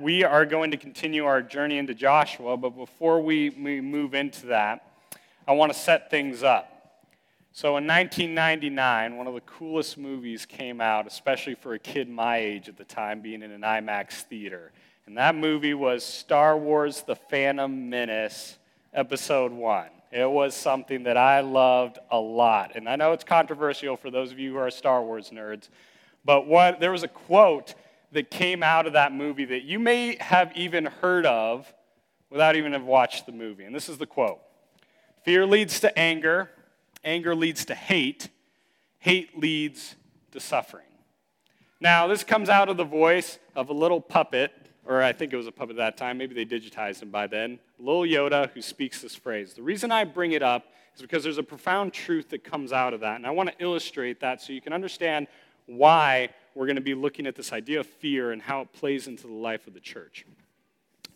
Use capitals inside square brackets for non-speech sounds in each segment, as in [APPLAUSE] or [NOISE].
we are going to continue our journey into Joshua. But before we, we move into that, I want to set things up. So in 1999, one of the coolest movies came out, especially for a kid my age at the time, being in an IMAX theater. And that movie was Star Wars The Phantom Menace, Episode 1. It was something that I loved a lot. And I know it's controversial for those of you who are Star Wars nerds, but what, there was a quote that came out of that movie that you may have even heard of without even have watched the movie. And this is the quote Fear leads to anger, anger leads to hate, hate leads to suffering. Now, this comes out of the voice of a little puppet, or I think it was a puppet at that time, maybe they digitized him by then, little Yoda, who speaks this phrase. The reason I bring it up is because there's a profound truth that comes out of that, and I want to illustrate that so you can understand why we're going to be looking at this idea of fear and how it plays into the life of the church.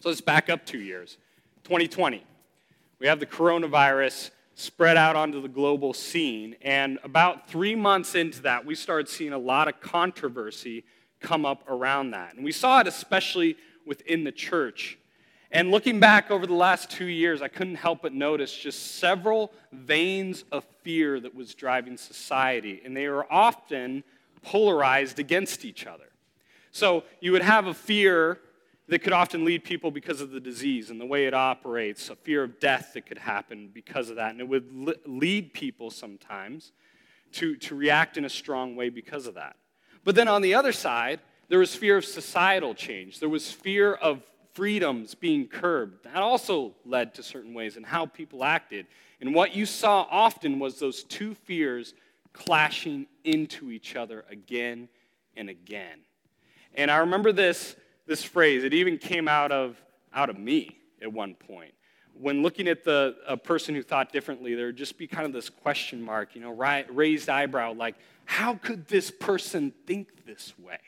So let's back up two years 2020. We have the coronavirus spread out onto the global scene, and about three months into that, we started seeing a lot of controversy come up around that. And we saw it especially within the church. And looking back over the last two years, I couldn't help but notice just several veins of fear that was driving society. And they were often polarized against each other. So you would have a fear that could often lead people because of the disease and the way it operates, a fear of death that could happen because of that. And it would lead people sometimes to, to react in a strong way because of that. But then on the other side, there was fear of societal change. There was fear of freedoms being curbed. That also led to certain ways in how people acted. And what you saw often was those two fears clashing into each other again and again. And I remember this, this phrase, it even came out of, out of me at one point. When looking at the, a person who thought differently, there would just be kind of this question mark, you know, raised eyebrow, like, how could this person think this way?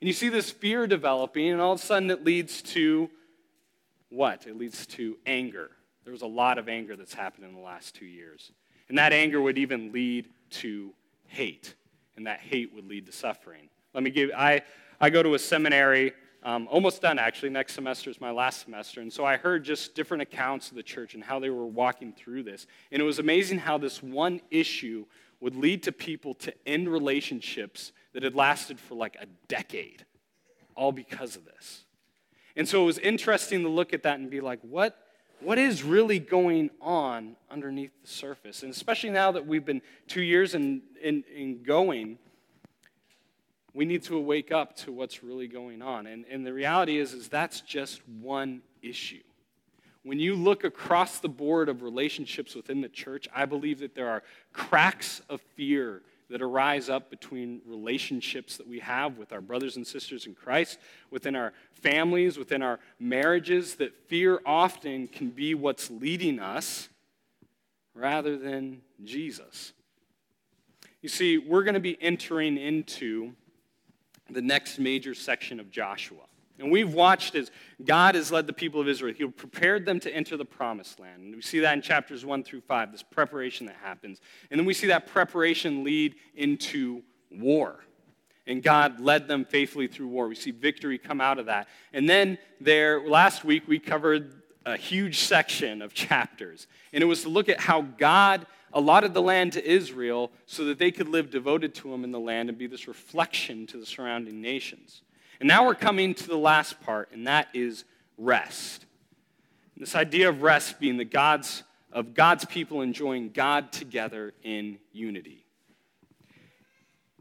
And you see this fear developing, and all of a sudden it leads to what? It leads to anger. There was a lot of anger that's happened in the last two years. And that anger would even lead to hate, and that hate would lead to suffering. Let me give, I, I go to a seminary, um, almost done actually. Next semester is my last semester. And so I heard just different accounts of the church and how they were walking through this. And it was amazing how this one issue would lead to people to end relationships that had lasted for like a decade, all because of this. And so it was interesting to look at that and be like, what what is really going on underneath the surface? And especially now that we've been two years in, in, in going, we need to wake up to what's really going on. And, and the reality is, is that's just one issue. When you look across the board of relationships within the church, I believe that there are cracks of fear that arise up between relationships that we have with our brothers and sisters in Christ, within our families, within our marriages, that fear often can be what's leading us rather than Jesus. You see, we're going to be entering into the next major section of Joshua. And we've watched as God has led the people of Israel. He prepared them to enter the promised land. And we see that in chapters 1 through 5, this preparation that happens. And then we see that preparation lead into war. And God led them faithfully through war. We see victory come out of that. And then there, last week, we covered a huge section of chapters. And it was to look at how God allotted the land to Israel so that they could live devoted to Him in the land and be this reflection to the surrounding nations. And now we're coming to the last part, and that is rest. This idea of rest being the God's of God's people enjoying God together in unity.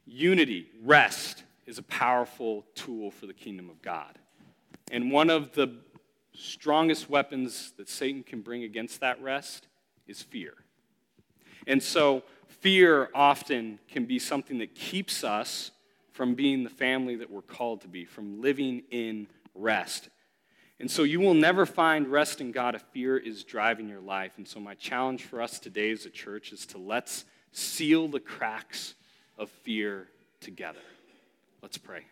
Unity, rest, is a powerful tool for the kingdom of God. And one of the strongest weapons that Satan can bring against that rest is fear. And so, fear often can be something that keeps us from being the family that we're called to be, from living in rest. And so you will never find rest in God if fear is driving your life. And so my challenge for us today as a church is to let's seal the cracks of fear together. Let's pray.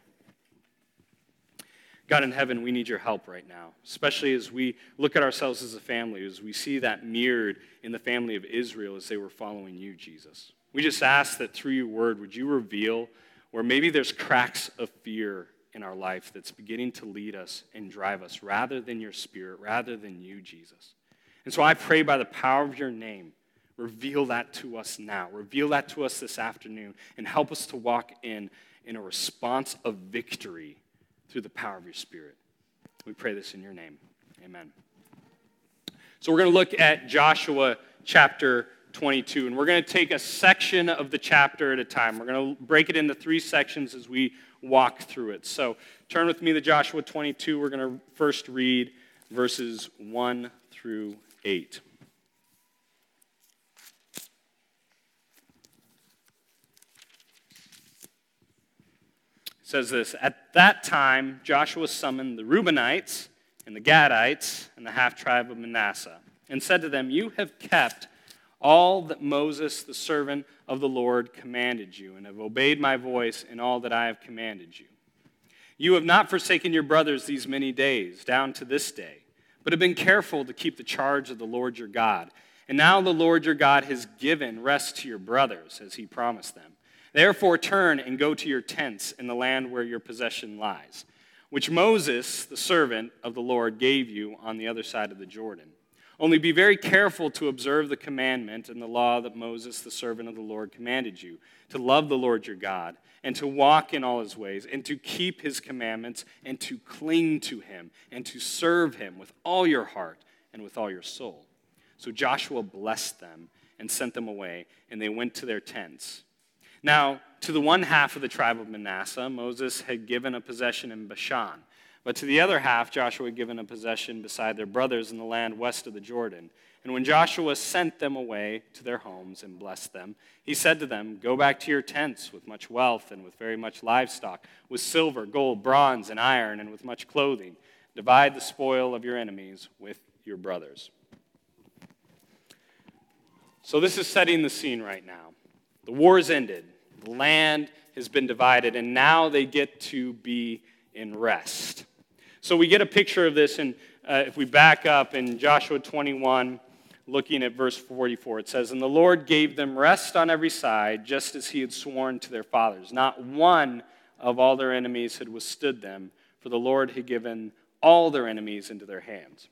God in heaven, we need your help right now, especially as we look at ourselves as a family, as we see that mirrored in the family of Israel as they were following you, Jesus. We just ask that through your word, would you reveal where maybe there's cracks of fear in our life that's beginning to lead us and drive us rather than your spirit, rather than you, Jesus. And so I pray by the power of your name, reveal that to us now. Reveal that to us this afternoon and help us to walk in in a response of victory through the power of your spirit. We pray this in your name. Amen. So we're going to look at Joshua chapter 22, and we're going to take a section of the chapter at a time. We're going to break it into three sections as we walk through it. So turn with me to Joshua 22. We're going to first read verses 1 through 8. It says this At that time, Joshua summoned the Reubenites and the Gadites and the half tribe of Manasseh, and said to them, You have kept all that Moses, the servant of the Lord, commanded you, and have obeyed my voice in all that I have commanded you. You have not forsaken your brothers these many days, down to this day, but have been careful to keep the charge of the Lord your God. And now the Lord your God has given rest to your brothers, as he promised them. Therefore, turn and go to your tents in the land where your possession lies which Moses, the servant of the Lord, gave you on the other side of the Jordan. Only be very careful to observe the commandment and the law that Moses, the servant of the Lord, commanded you to love the Lord your God, and to walk in all his ways, and to keep his commandments, and to cling to him, and to serve him with all your heart and with all your soul. So Joshua blessed them and sent them away, and they went to their tents. Now, to the one half of the tribe of Manasseh, Moses had given a possession in Bashan. But to the other half, Joshua had given a possession beside their brothers in the land west of the Jordan. And when Joshua sent them away to their homes and blessed them, he said to them, Go back to your tents with much wealth and with very much livestock, with silver, gold, bronze, and iron, and with much clothing. Divide the spoil of your enemies with your brothers. So, this is setting the scene right now. The war is ended. The land has been divided, and now they get to be in rest. So we get a picture of this, and uh, if we back up in Joshua 21, looking at verse 44, it says, And the Lord gave them rest on every side, just as he had sworn to their fathers. Not one of all their enemies had withstood them, for the Lord had given all their enemies into their hands.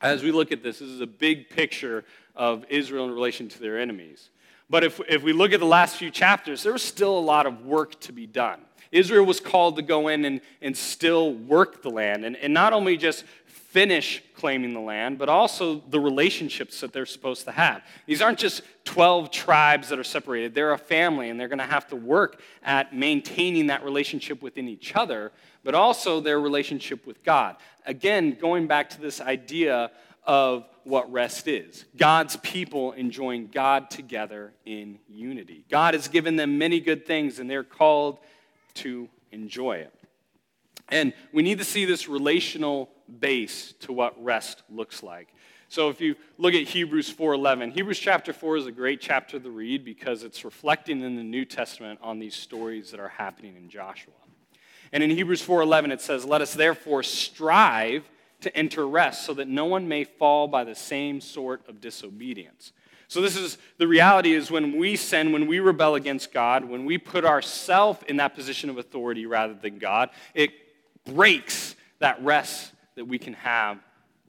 As we look at this, this is a big picture of Israel in relation to their enemies. But if, if we look at the last few chapters, there was still a lot of work to be done. Israel was called to go in and, and still work the land, and, and not only just finish claiming the land, but also the relationships that they're supposed to have. These aren't just 12 tribes that are separated, they're a family, and they're going to have to work at maintaining that relationship within each other, but also their relationship with God. Again, going back to this idea of what rest is God's people enjoying God together in unity. God has given them many good things, and they're called to enjoy it. And we need to see this relational base to what rest looks like. So if you look at Hebrews 4:11, Hebrews chapter 4 is a great chapter to read because it's reflecting in the New Testament on these stories that are happening in Joshua. And in Hebrews 4:11 it says, "Let us therefore strive to enter rest so that no one may fall by the same sort of disobedience. So this is the reality is when we sin, when we rebel against God, when we put ourselves in that position of authority rather than God, it breaks that rest that we can have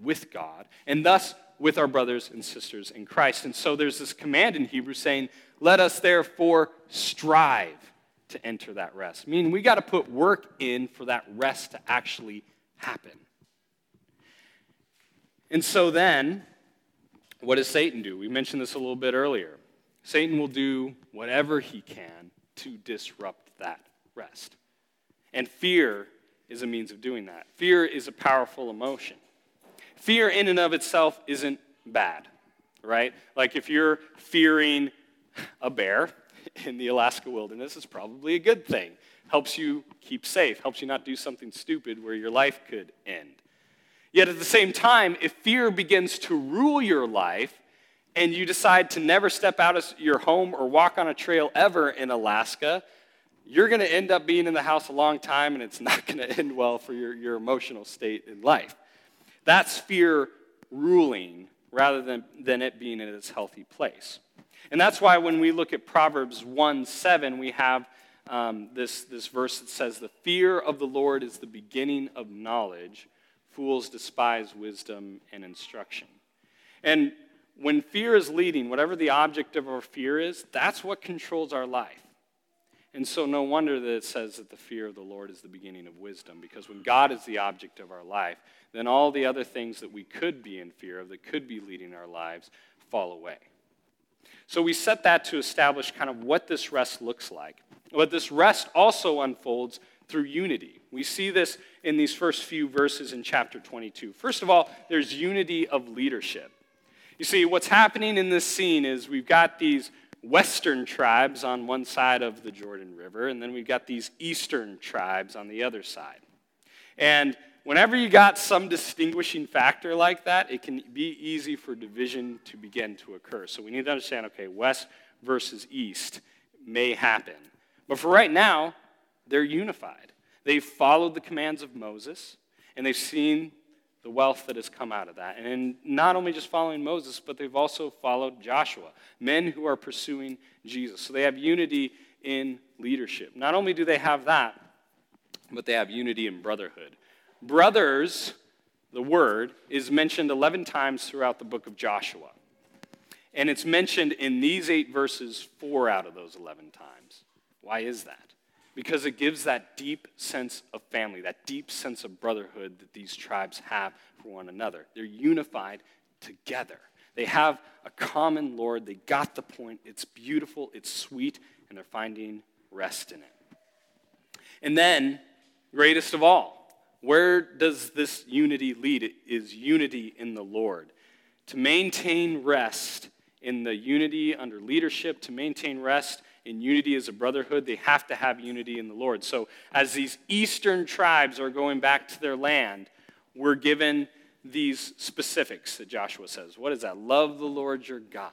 with God and thus with our brothers and sisters in Christ. And so there's this command in Hebrews saying, "Let us therefore strive to enter that rest." Meaning we got to put work in for that rest to actually happen. And so then, what does Satan do? We mentioned this a little bit earlier. Satan will do whatever he can to disrupt that rest. And fear is a means of doing that. Fear is a powerful emotion. Fear, in and of itself, isn't bad, right? Like if you're fearing a bear [LAUGHS] in the Alaska wilderness, it's probably a good thing. Helps you keep safe, helps you not do something stupid where your life could end. Yet at the same time, if fear begins to rule your life and you decide to never step out of your home or walk on a trail ever in Alaska, you're going to end up being in the house a long time and it's [LAUGHS] not going to end well for your, your emotional state in life. That's fear ruling rather than, than it being in its healthy place. And that's why when we look at Proverbs 1 7, we have um, this, this verse that says, The fear of the Lord is the beginning of knowledge. Fools despise wisdom and instruction. And when fear is leading, whatever the object of our fear is, that's what controls our life. And so, no wonder that it says that the fear of the Lord is the beginning of wisdom, because when God is the object of our life, then all the other things that we could be in fear of, that could be leading our lives, fall away. So, we set that to establish kind of what this rest looks like. But this rest also unfolds through unity. We see this in these first few verses in chapter 22. First of all, there's unity of leadership. You see, what's happening in this scene is we've got these western tribes on one side of the Jordan River, and then we've got these eastern tribes on the other side. And whenever you got some distinguishing factor like that, it can be easy for division to begin to occur. So we need to understand okay, west versus east may happen. But for right now, they're unified. They've followed the commands of Moses, and they've seen the wealth that has come out of that. And not only just following Moses, but they've also followed Joshua, men who are pursuing Jesus. So they have unity in leadership. Not only do they have that, but they have unity in brotherhood. Brothers, the word, is mentioned 11 times throughout the book of Joshua. And it's mentioned in these eight verses four out of those 11 times. Why is that? Because it gives that deep sense of family, that deep sense of brotherhood that these tribes have for one another. They're unified together. They have a common Lord. They got the point. It's beautiful, it's sweet, and they're finding rest in it. And then, greatest of all, where does this unity lead? It is unity in the Lord. To maintain rest in the unity under leadership, to maintain rest in unity as a brotherhood, they have to have unity in the Lord. So, as these eastern tribes are going back to their land, we're given these specifics that Joshua says. What is that? Love the Lord your God.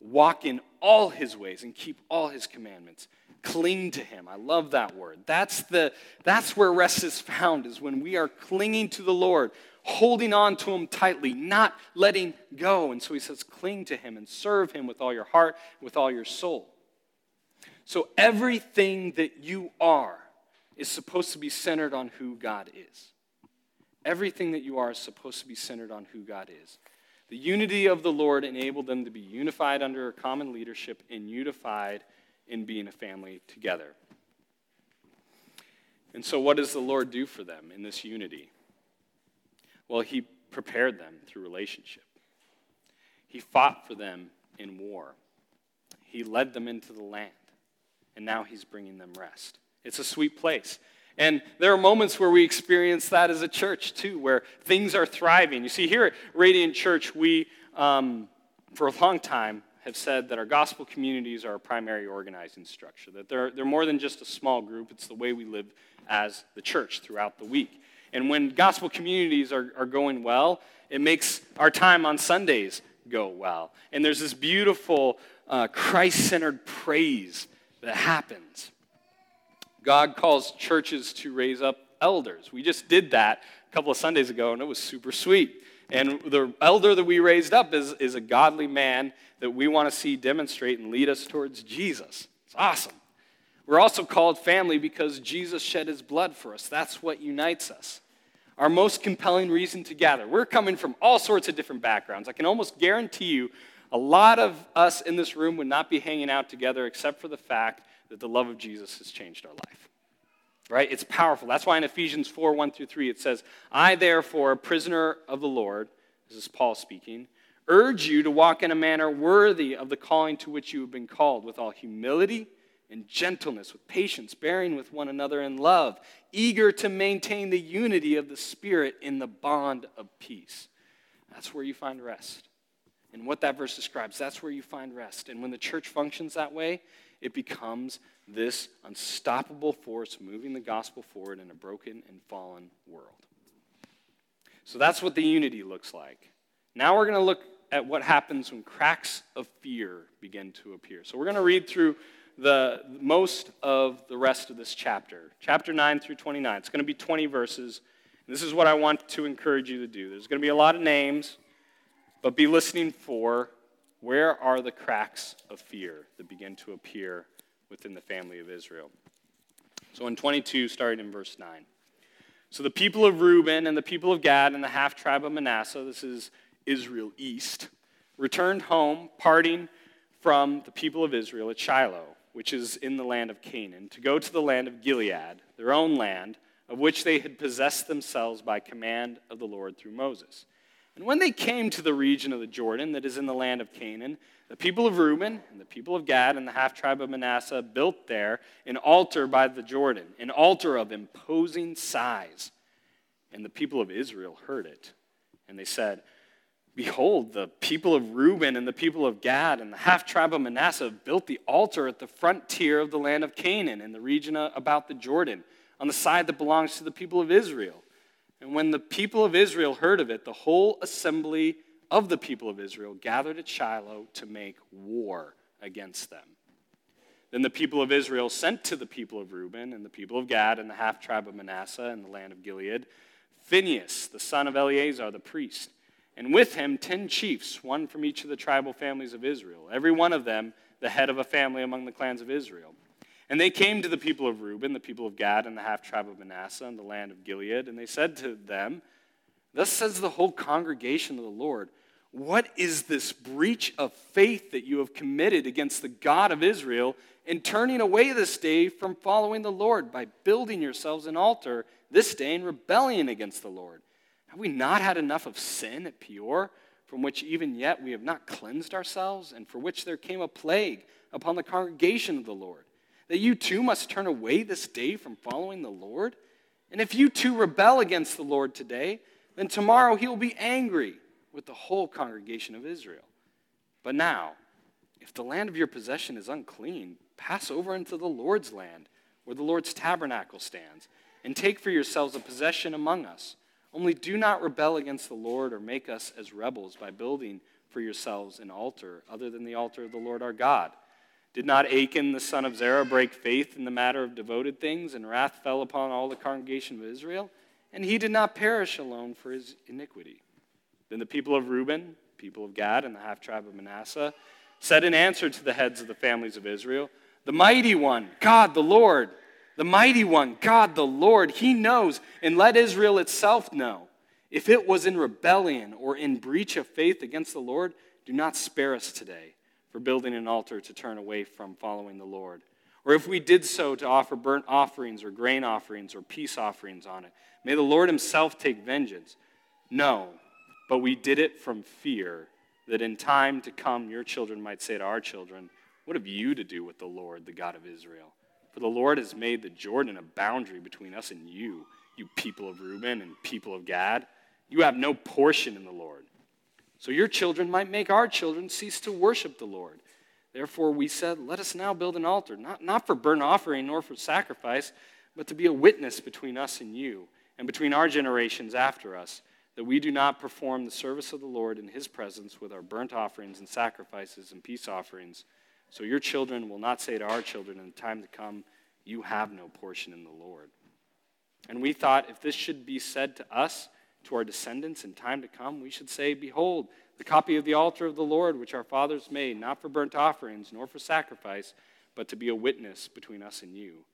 Walk in all his ways and keep all his commandments. Cling to him. I love that word. That's, the, that's where rest is found, is when we are clinging to the Lord, holding on to him tightly, not letting go. And so he says, cling to him and serve him with all your heart, with all your soul. So everything that you are is supposed to be centered on who God is. Everything that you are is supposed to be centered on who God is. The unity of the Lord enabled them to be unified under a common leadership and unified in being a family together. And so, what does the Lord do for them in this unity? Well, He prepared them through relationship, He fought for them in war, He led them into the land and now he's bringing them rest. It's a sweet place. And there are moments where we experience that as a church too, where things are thriving. You see, here at Radiant Church, we, um, for a long time, have said that our gospel communities are a primary organizing structure, that they're, they're more than just a small group, it's the way we live as the church throughout the week. And when gospel communities are, are going well, it makes our time on Sundays go well. And there's this beautiful uh, Christ centered praise that happens. God calls churches to raise up elders. We just did that a couple of Sundays ago, and it was super sweet. And the elder that we raised up is, is a godly man that we want to see demonstrate and lead us towards Jesus. It's awesome. We're also called family because Jesus shed his blood for us. That's what unites us. Our most compelling reason to gather. We're coming from all sorts of different backgrounds. I can almost guarantee you a lot of us in this room would not be hanging out together except for the fact that the love of Jesus has changed our life. Right? It's powerful. That's why in Ephesians 4 1 through 3, it says, I, therefore, a prisoner of the Lord, this is Paul speaking, urge you to walk in a manner worthy of the calling to which you have been called, with all humility and gentleness, with patience, bearing with one another in love, eager to maintain the unity of the Spirit in the bond of peace. That's where you find rest and what that verse describes. That's where you find rest. And when the church functions that way, it becomes this unstoppable force moving the gospel forward in a broken and fallen world. So that's what the unity looks like. Now we're going to look at what happens when cracks of fear begin to appear. So we're going to read through the most of the rest of this chapter, chapter 9 through 29. It's going to be 20 verses. And this is what I want to encourage you to do. There's going to be a lot of names. But be listening for where are the cracks of fear that begin to appear within the family of Israel. So in 22, starting in verse 9. So the people of Reuben and the people of Gad and the half tribe of Manasseh, this is Israel East, returned home, parting from the people of Israel at Shiloh, which is in the land of Canaan, to go to the land of Gilead, their own land, of which they had possessed themselves by command of the Lord through Moses. And when they came to the region of the Jordan that is in the land of Canaan, the people of Reuben and the people of Gad and the half tribe of Manasseh built there an altar by the Jordan, an altar of imposing size. And the people of Israel heard it. And they said, Behold, the people of Reuben and the people of Gad and the half tribe of Manasseh built the altar at the frontier of the land of Canaan in the region about the Jordan, on the side that belongs to the people of Israel. And when the people of Israel heard of it, the whole assembly of the people of Israel gathered at Shiloh to make war against them. Then the people of Israel sent to the people of Reuben and the people of Gad and the half tribe of Manasseh and the land of Gilead Phinehas, the son of Eleazar the priest, and with him ten chiefs, one from each of the tribal families of Israel, every one of them the head of a family among the clans of Israel. And they came to the people of Reuben, the people of Gad, and the half tribe of Manasseh, and the land of Gilead, and they said to them, Thus says the whole congregation of the Lord, What is this breach of faith that you have committed against the God of Israel in turning away this day from following the Lord by building yourselves an altar this day in rebellion against the Lord? Have we not had enough of sin at Peor, from which even yet we have not cleansed ourselves, and for which there came a plague upon the congregation of the Lord? That you too must turn away this day from following the Lord? And if you too rebel against the Lord today, then tomorrow he will be angry with the whole congregation of Israel. But now, if the land of your possession is unclean, pass over into the Lord's land, where the Lord's tabernacle stands, and take for yourselves a possession among us. Only do not rebel against the Lord or make us as rebels by building for yourselves an altar other than the altar of the Lord our God did not Achan, the son of Zerah, break faith in the matter of devoted things, and wrath fell upon all the congregation of Israel? And he did not perish alone for his iniquity. Then the people of Reuben, people of Gad, and the half tribe of Manasseh said in answer to the heads of the families of Israel, The mighty one, God the Lord, the mighty one, God the Lord, he knows, and let Israel itself know. If it was in rebellion or in breach of faith against the Lord, do not spare us today for building an altar to turn away from following the Lord. Or if we did so to offer burnt offerings or grain offerings or peace offerings on it, may the Lord Himself take vengeance. No, but we did it from fear that in time to come your children might say to our children, What have you to do with the Lord, the God of Israel? For the Lord has made the Jordan a boundary between us and you, you people of Reuben and people of Gad. You have no portion in the Lord. So your children might make our children cease to worship the Lord. Therefore, we said, Let us now build an altar, not, not for burnt offering nor for sacrifice, but to be a witness between us and you, and between our generations after us, that we do not perform the service of the Lord in his presence with our burnt offerings and sacrifices and peace offerings. So your children will not say to our children in the time to come, You have no portion in the Lord. And we thought, if this should be said to us, to our descendants in time to come, we should say, Behold, the copy of the altar of the Lord, which our fathers made, not for burnt offerings, nor for sacrifice, but to be a witness between us and you.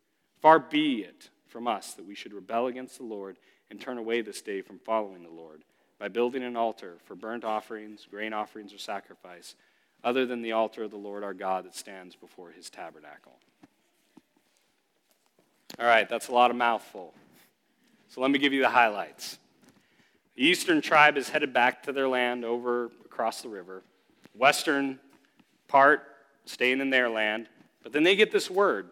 Far be it from us that we should rebel against the Lord and turn away this day from following the Lord by building an altar for burnt offerings, grain offerings, or sacrifice, other than the altar of the Lord our God that stands before his tabernacle. All right, that's a lot of mouthful. So let me give you the highlights. The eastern tribe is headed back to their land over across the river. Western part staying in their land. But then they get this word.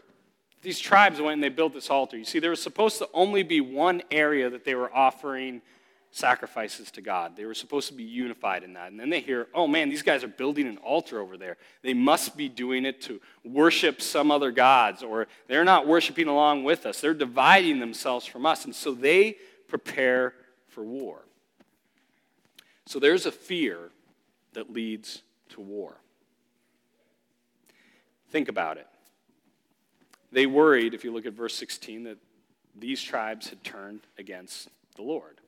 These tribes went and they built this altar. You see, there was supposed to only be one area that they were offering sacrifices to God. They were supposed to be unified in that. And then they hear, oh man, these guys are building an altar over there. They must be doing it to worship some other gods, or they're not worshiping along with us. They're dividing themselves from us. And so they prepare for war. So there's a fear that leads to war. Think about it. They worried, if you look at verse 16, that these tribes had turned against the Lord,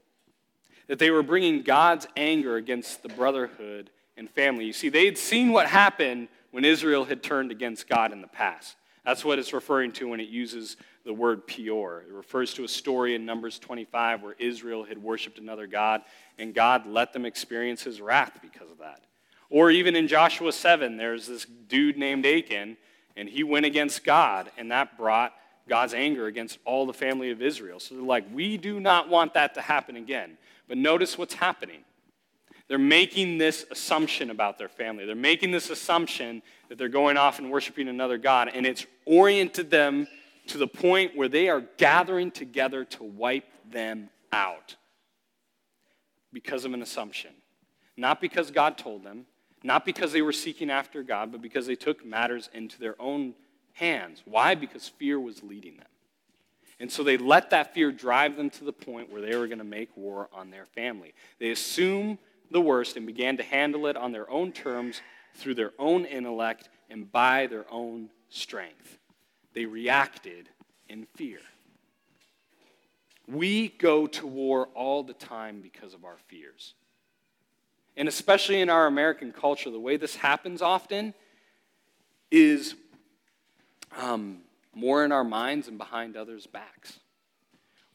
that they were bringing God's anger against the brotherhood and family. You see, they had seen what happened when Israel had turned against God in the past. That's what it's referring to when it uses the word Peor. It refers to a story in Numbers 25 where Israel had worshiped another God, and God let them experience his wrath because of that. Or even in Joshua 7, there's this dude named Achan, and he went against God, and that brought God's anger against all the family of Israel. So they're like, we do not want that to happen again. But notice what's happening. They're making this assumption about their family. They're making this assumption that they're going off and worshiping another God, and it's oriented them to the point where they are gathering together to wipe them out because of an assumption. Not because God told them, not because they were seeking after God, but because they took matters into their own hands. Why? Because fear was leading them. And so they let that fear drive them to the point where they were going to make war on their family. They assumed the worst and began to handle it on their own terms through their own intellect and by their own strength. They reacted in fear. We go to war all the time because of our fears. And especially in our American culture, the way this happens often is um, more in our minds and behind others' backs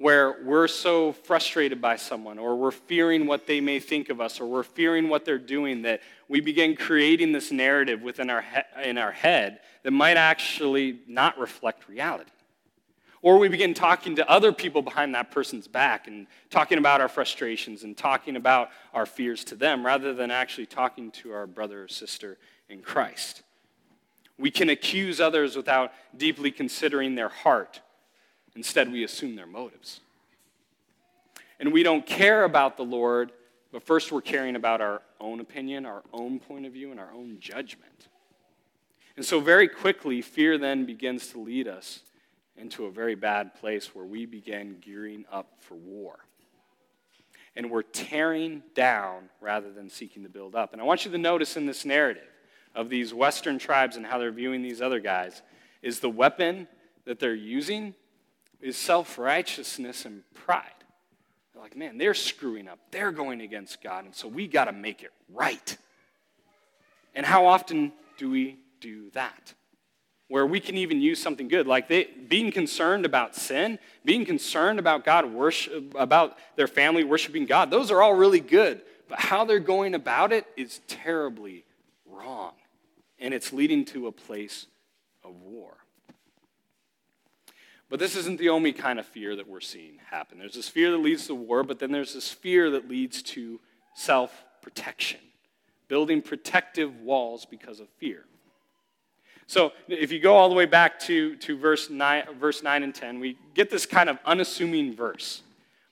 where we're so frustrated by someone, or we're fearing what they may think of us, or we're fearing what they're doing, that we begin creating this narrative within our he- in our head that might actually not reflect reality. Or we begin talking to other people behind that person's back and talking about our frustrations and talking about our fears to them rather than actually talking to our brother or sister in Christ. We can accuse others without deeply considering their heart Instead, we assume their motives. And we don't care about the Lord, but first we're caring about our own opinion, our own point of view, and our own judgment. And so, very quickly, fear then begins to lead us into a very bad place where we begin gearing up for war. And we're tearing down rather than seeking to build up. And I want you to notice in this narrative of these Western tribes and how they're viewing these other guys is the weapon that they're using is self righteousness and pride. They're like, man, they're screwing up. They're going against God, and so we got to make it right. And how often do we do that? Where we can even use something good, like they, being concerned about sin, being concerned about God worship, about their family worshiping God. Those are all really good, but how they're going about it is terribly wrong, and it's leading to a place of war. But this isn't the only kind of fear that we're seeing happen. There's this fear that leads to war, but then there's this fear that leads to self protection, building protective walls because of fear. So if you go all the way back to, to verse, 9, verse 9 and 10, we get this kind of unassuming verse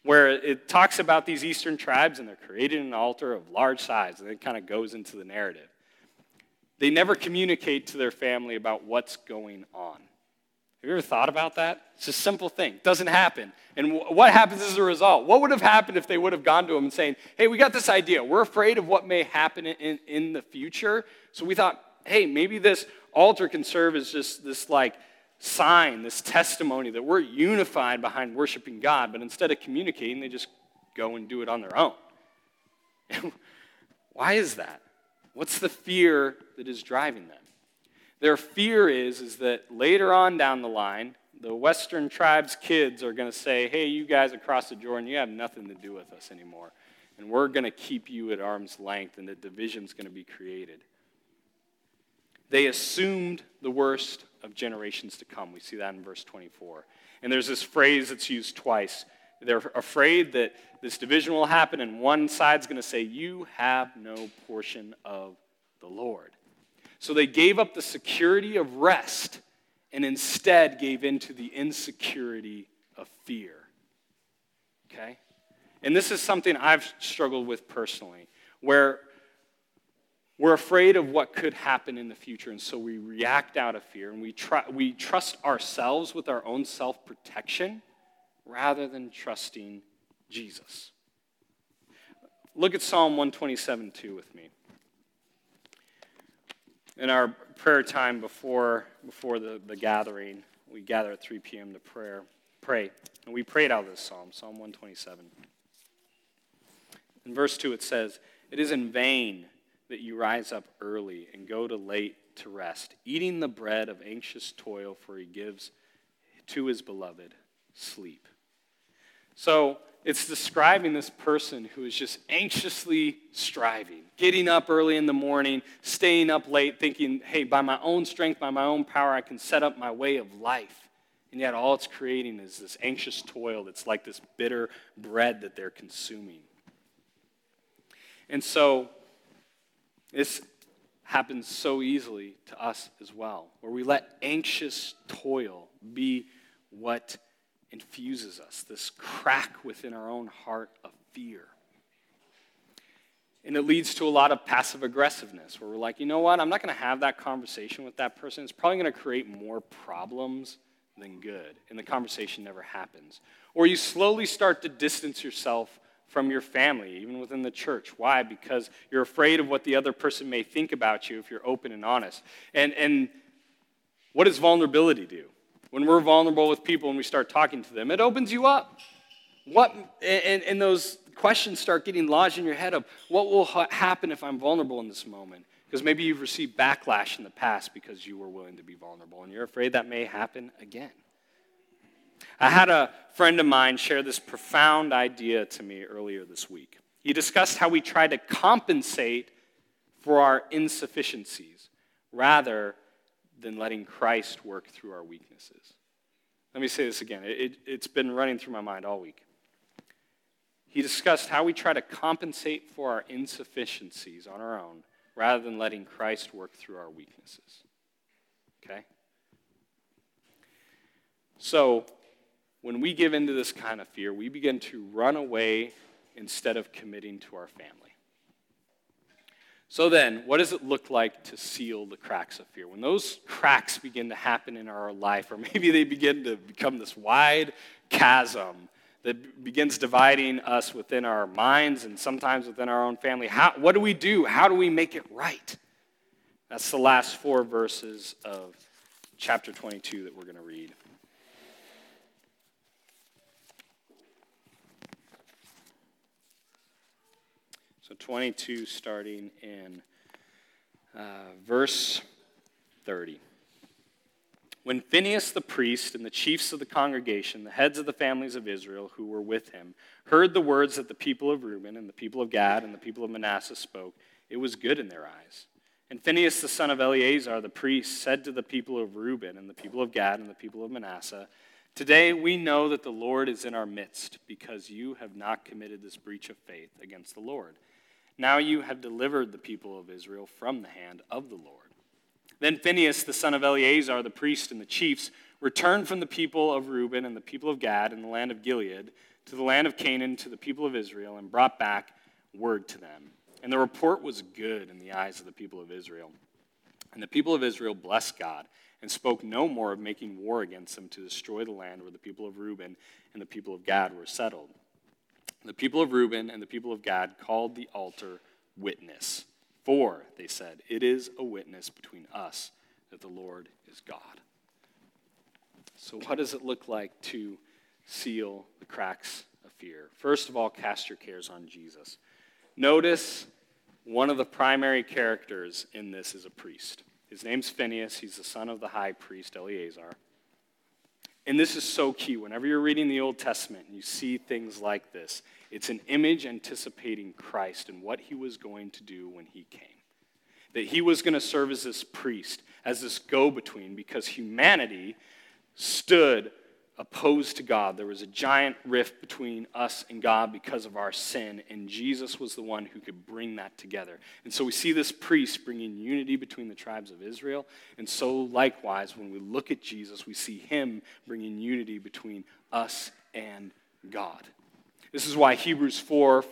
where it talks about these eastern tribes and they're creating an altar of large size, and it kind of goes into the narrative. They never communicate to their family about what's going on. Have you ever thought about that? It's a simple thing. It doesn't happen. And what happens as a result? What would have happened if they would have gone to him and saying, hey, we got this idea. We're afraid of what may happen in, in the future. So we thought, hey, maybe this altar can serve as just this like sign, this testimony that we're unified behind worshiping God. But instead of communicating, they just go and do it on their own. [LAUGHS] Why is that? What's the fear that is driving them? Their fear is, is that later on down the line, the Western tribes' kids are going to say, hey, you guys across the Jordan, you have nothing to do with us anymore. And we're going to keep you at arm's length, and the division's going to be created. They assumed the worst of generations to come. We see that in verse 24. And there's this phrase that's used twice. They're afraid that this division will happen, and one side's going to say, You have no portion of the Lord. So they gave up the security of rest and instead gave into the insecurity of fear. Okay? And this is something I've struggled with personally, where we're afraid of what could happen in the future, and so we react out of fear and we, try, we trust ourselves with our own self protection rather than trusting Jesus. Look at Psalm 127 2 with me in our prayer time before, before the, the gathering, we gather at 3 p.m. to prayer, pray. And we prayed out of this psalm, Psalm 127. In verse 2, it says, It is in vain that you rise up early and go to late to rest, eating the bread of anxious toil, for he gives to his beloved sleep. So it's describing this person who is just anxiously striving, getting up early in the morning, staying up late, thinking, hey, by my own strength, by my own power, I can set up my way of life. And yet, all it's creating is this anxious toil that's like this bitter bread that they're consuming. And so, this happens so easily to us as well, where we let anxious toil be what infuses us, this crack within our own heart of fear. And it leads to a lot of passive aggressiveness, where we're like, you know what, I'm not going to have that conversation with that person. It's probably going to create more problems than good, and the conversation never happens. Or you slowly start to distance yourself from your family, even within the church. Why? Because you're afraid of what the other person may think about you if you're open and honest. And, and what does vulnerability do? When we're vulnerable with people and we start talking to them, it opens you up. What, and, and those questions start getting lodged in your head of what will ha- happen if I'm vulnerable in this moment? Because maybe you've received backlash in the past because you were willing to be vulnerable, and you're afraid that may happen again. I had a friend of mine share this profound idea to me earlier this week. He discussed how we try to compensate for our insufficiencies rather than letting Christ work through our weaknesses. Let me say this again. It, has been running through my mind all week. He discussed how we try to compensate for our insufficiencies on our own rather than letting Christ work through our weaknesses. Okay? So, when we give into this kind of fear, we begin to run away instead of committing to our family. So then, what does it look like to seal the cracks of fear? When those cracks begin to happen in our life, or maybe they begin to become this wide chasm that begins dividing us within our minds and sometimes within our own family, how, what do we do? How do we make it right? That's the last four verses of chapter 22 that we're going to read. So 22, starting in uh, verse 30. When Phinehas the priest and the chiefs of the congregation, the heads of the families of Israel who were with him, heard the words that the people of Reuben and the people of Gad and the people of Manasseh spoke, it was good in their eyes. And Phinehas the son of Eleazar the priest said to the people of Reuben and the people of Gad and the people of Manasseh, Today we know that the Lord is in our midst because you have not committed this breach of faith against the Lord now you have delivered the people of Israel from the hand of the Lord. Then Phinehas, the son of Eleazar, the priest, and the chiefs returned from the people of Reuben and the people of Gad in the land of Gilead to the land of Canaan to the people of Israel and brought back word to them. And the report was good in the eyes of the people of Israel. And the people of Israel blessed God and spoke no more of making war against them to destroy the land where the people of Reuben and the people of Gad were settled. The people of Reuben and the people of Gad called the altar witness. For, they said, it is a witness between us that the Lord is God. So, what does it look like to seal the cracks of fear? First of all, cast your cares on Jesus. Notice one of the primary characters in this is a priest. His name's Phinehas. He's the son of the high priest, Eleazar. And this is so key. Whenever you're reading the Old Testament and you see things like this, it's an image anticipating Christ and what he was going to do when he came. That he was going to serve as this priest, as this go between, because humanity stood opposed to God. There was a giant rift between us and God because of our sin, and Jesus was the one who could bring that together. And so we see this priest bringing unity between the tribes of Israel, and so likewise, when we look at Jesus, we see him bringing unity between us and God. This is why Hebrews 4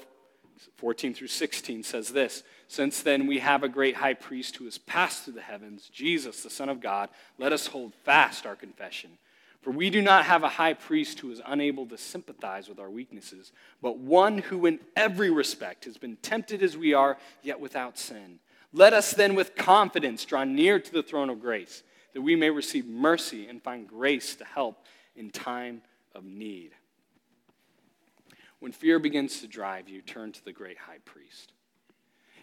14 through 16 says this Since then we have a great high priest who has passed through the heavens, Jesus, the Son of God, let us hold fast our confession. For we do not have a high priest who is unable to sympathize with our weaknesses, but one who in every respect has been tempted as we are, yet without sin. Let us then with confidence draw near to the throne of grace, that we may receive mercy and find grace to help in time of need. When fear begins to drive you, turn to the great high priest.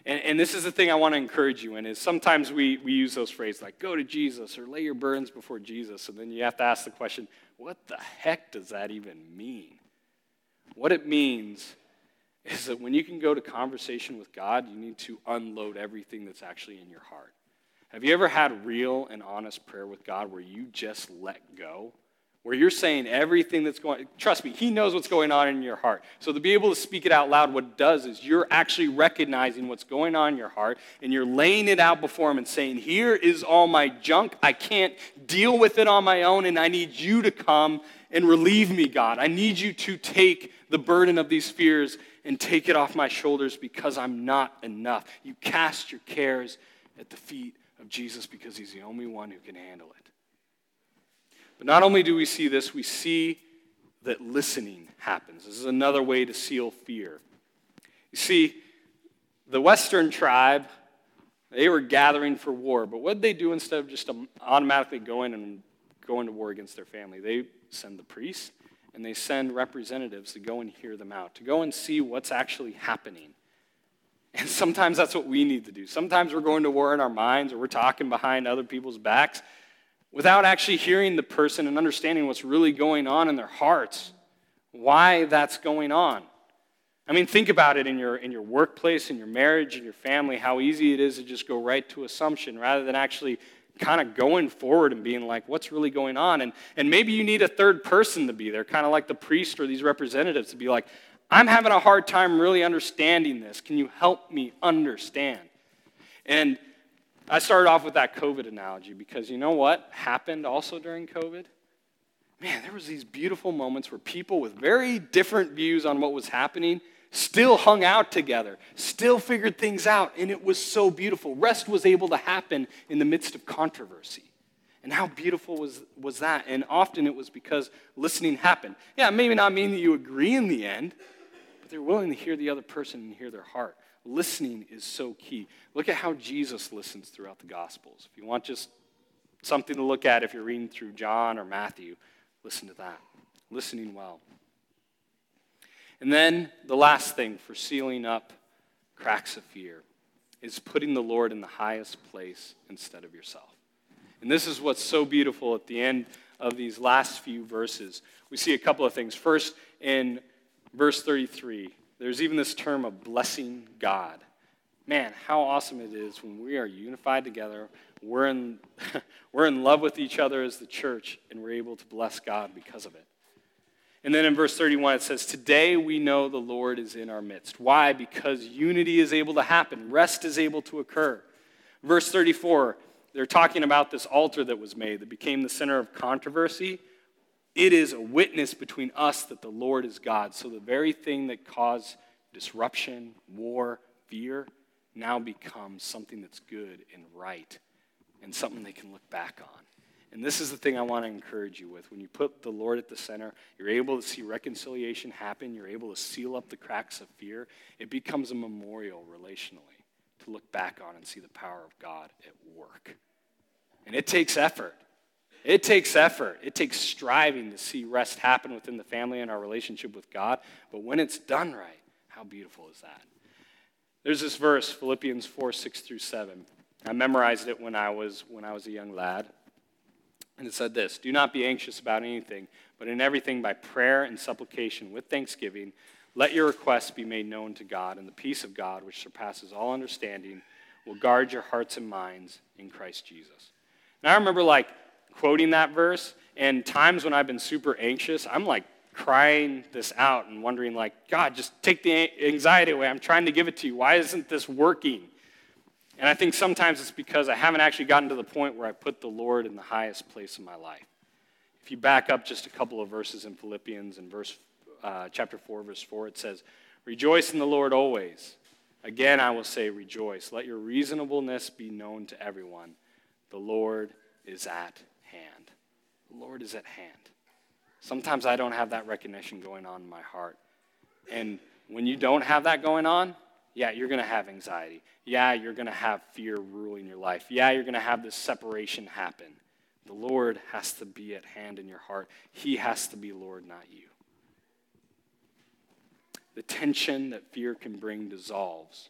And, and this is the thing I want to encourage you in is sometimes we, we use those phrases like go to Jesus or lay your burdens before Jesus. And then you have to ask the question, what the heck does that even mean? What it means is that when you can go to conversation with God, you need to unload everything that's actually in your heart. Have you ever had real and honest prayer with God where you just let go? Where you're saying everything that's going trust me, he knows what's going on in your heart. So to be able to speak it out loud, what it does is you're actually recognizing what's going on in your heart and you're laying it out before him and saying, Here is all my junk. I can't deal with it on my own, and I need you to come and relieve me, God. I need you to take the burden of these fears and take it off my shoulders because I'm not enough. You cast your cares at the feet of Jesus because he's the only one who can handle it. But not only do we see this, we see that listening happens. This is another way to seal fear. You see, the Western tribe, they were gathering for war, but what did they do instead of just automatically going and going to war against their family? They send the priests and they send representatives to go and hear them out, to go and see what's actually happening. And sometimes that's what we need to do. Sometimes we're going to war in our minds or we're talking behind other people's backs without actually hearing the person and understanding what's really going on in their hearts, why that's going on. I mean, think about it in your, in your workplace, in your marriage, in your family, how easy it is to just go right to assumption rather than actually kind of going forward and being like, what's really going on? And, and maybe you need a third person to be there, kind of like the priest or these representatives to be like, I'm having a hard time really understanding this. Can you help me understand? And I started off with that COVID analogy because you know what happened also during COVID? Man, there was these beautiful moments where people with very different views on what was happening still hung out together, still figured things out, and it was so beautiful. Rest was able to happen in the midst of controversy. And how beautiful was, was that? And often it was because listening happened. Yeah, maybe not mean that you agree in the end, but they're willing to hear the other person and hear their heart. Listening is so key. Look at how Jesus listens throughout the Gospels. If you want just something to look at if you're reading through John or Matthew, listen to that. Listening well. And then the last thing for sealing up cracks of fear is putting the Lord in the highest place instead of yourself. And this is what's so beautiful at the end of these last few verses. We see a couple of things. First, in verse 33, there's even this term of blessing God. Man, how awesome it is when we are unified together. We're in, [LAUGHS] we're in love with each other as the church, and we're able to bless God because of it. And then in verse 31, it says, Today we know the Lord is in our midst. Why? Because unity is able to happen, rest is able to occur. Verse 34, they're talking about this altar that was made that became the center of controversy. It is a witness between us that the Lord is God. So the very thing that caused disruption, war, fear, now becomes something that's good and right and something they can look back on. And this is the thing I want to encourage you with. When you put the Lord at the center, you're able to see reconciliation happen, you're able to seal up the cracks of fear. It becomes a memorial relationally to look back on and see the power of God at work. And it takes effort. It takes effort. It takes striving to see rest happen within the family and our relationship with God. But when it's done right, how beautiful is that? There's this verse, Philippians 4 6 through 7. I memorized it when I was, when I was a young lad. And it said this Do not be anxious about anything, but in everything by prayer and supplication with thanksgiving, let your requests be made known to God, and the peace of God, which surpasses all understanding, will guard your hearts and minds in Christ Jesus. And I remember like quoting that verse, and times when I've been super anxious, I'm like crying this out and wondering like, God, just take the anxiety away. I'm trying to give it to you. Why isn't this working? And I think sometimes it's because I haven't actually gotten to the point where I put the Lord in the highest place in my life. If you back up just a couple of verses in Philippians in verse uh, chapter 4 verse 4 it says, "Rejoice in the Lord always." Again, I will say rejoice. Let your reasonableness be known to everyone. The Lord is at. The Lord is at hand. Sometimes I don't have that recognition going on in my heart. And when you don't have that going on, yeah, you're going to have anxiety. Yeah, you're going to have fear ruling your life. Yeah, you're going to have this separation happen. The Lord has to be at hand in your heart. He has to be Lord, not you. The tension that fear can bring dissolves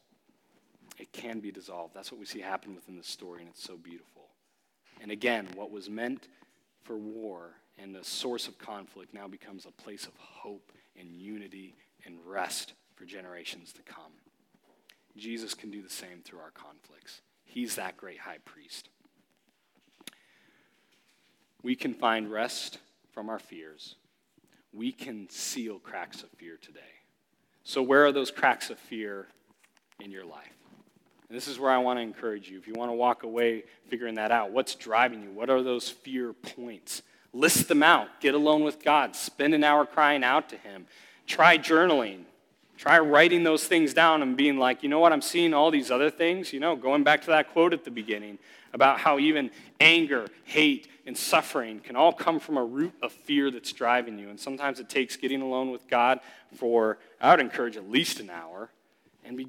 it can be dissolved. That's what we see happen within the story, and it's so beautiful. And again, what was meant for war and the source of conflict now becomes a place of hope and unity and rest for generations to come. Jesus can do the same through our conflicts. He's that great high priest. We can find rest from our fears. We can seal cracks of fear today. So, where are those cracks of fear in your life? And this is where I want to encourage you. If you want to walk away figuring that out, what's driving you? What are those fear points? List them out. Get alone with God. Spend an hour crying out to Him. Try journaling. Try writing those things down and being like, you know what, I'm seeing all these other things. You know, going back to that quote at the beginning about how even anger, hate, and suffering can all come from a root of fear that's driving you. And sometimes it takes getting alone with God for, I would encourage at least an hour and be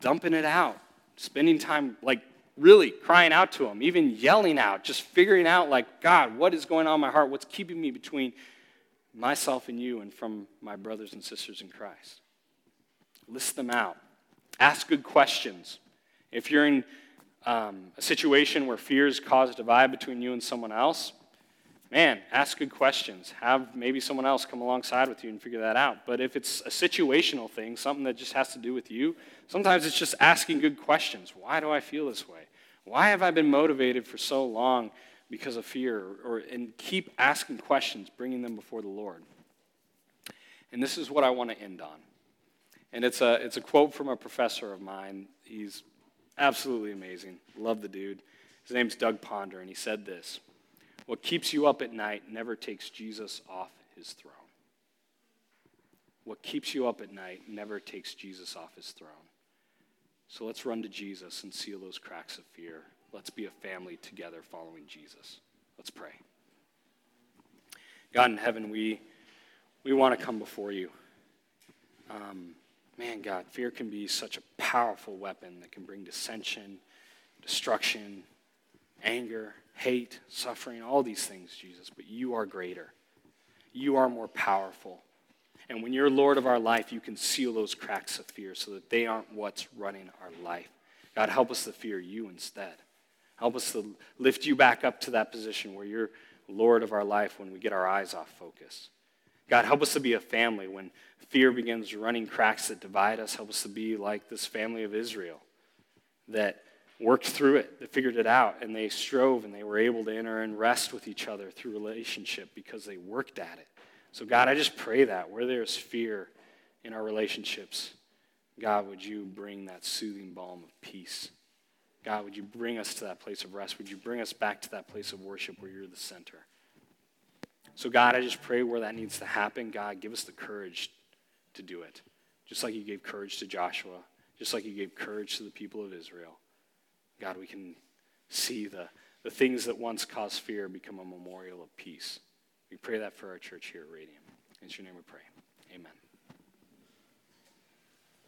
dumping it out spending time like really crying out to him, even yelling out, just figuring out, like, God, what is going on in my heart? What's keeping me between myself and you and from my brothers and sisters in Christ? List them out. Ask good questions. If you're in um, a situation where fears cause a divide between you and someone else, man, ask good questions. Have maybe someone else come alongside with you and figure that out. But if it's a situational thing, something that just has to do with you, sometimes it's just asking good questions. Why do I feel this way? Why have I been motivated for so long because of fear? Or, and keep asking questions, bringing them before the Lord. And this is what I want to end on. And it's a, it's a quote from a professor of mine. He's absolutely amazing. Love the dude. His name's Doug Ponder, and he said this. What keeps you up at night never takes Jesus off his throne. What keeps you up at night never takes Jesus off his throne. So let's run to Jesus and seal those cracks of fear. Let's be a family together following Jesus. Let's pray. God in heaven, we, we want to come before you. Um, man, God, fear can be such a powerful weapon that can bring dissension, destruction, anger hate, suffering, all these things, Jesus, but you are greater. You are more powerful. And when you're Lord of our life, you can seal those cracks of fear so that they aren't what's running our life. God, help us to fear you instead. Help us to lift you back up to that position where you're Lord of our life when we get our eyes off focus. God, help us to be a family when fear begins running cracks that divide us. Help us to be like this family of Israel that worked through it, they figured it out, and they strove and they were able to enter and rest with each other through relationship because they worked at it. So, God, I just pray that where there's fear in our relationships, God, would you bring that soothing balm of peace? God, would you bring us to that place of rest? Would you bring us back to that place of worship where you're the center? So, God, I just pray where that needs to happen, God, give us the courage to do it. Just like you gave courage to Joshua, just like you gave courage to the people of Israel. God, we can see the, the things that once caused fear become a memorial of peace. We pray that for our church here at Radiant. In your name we pray. Amen.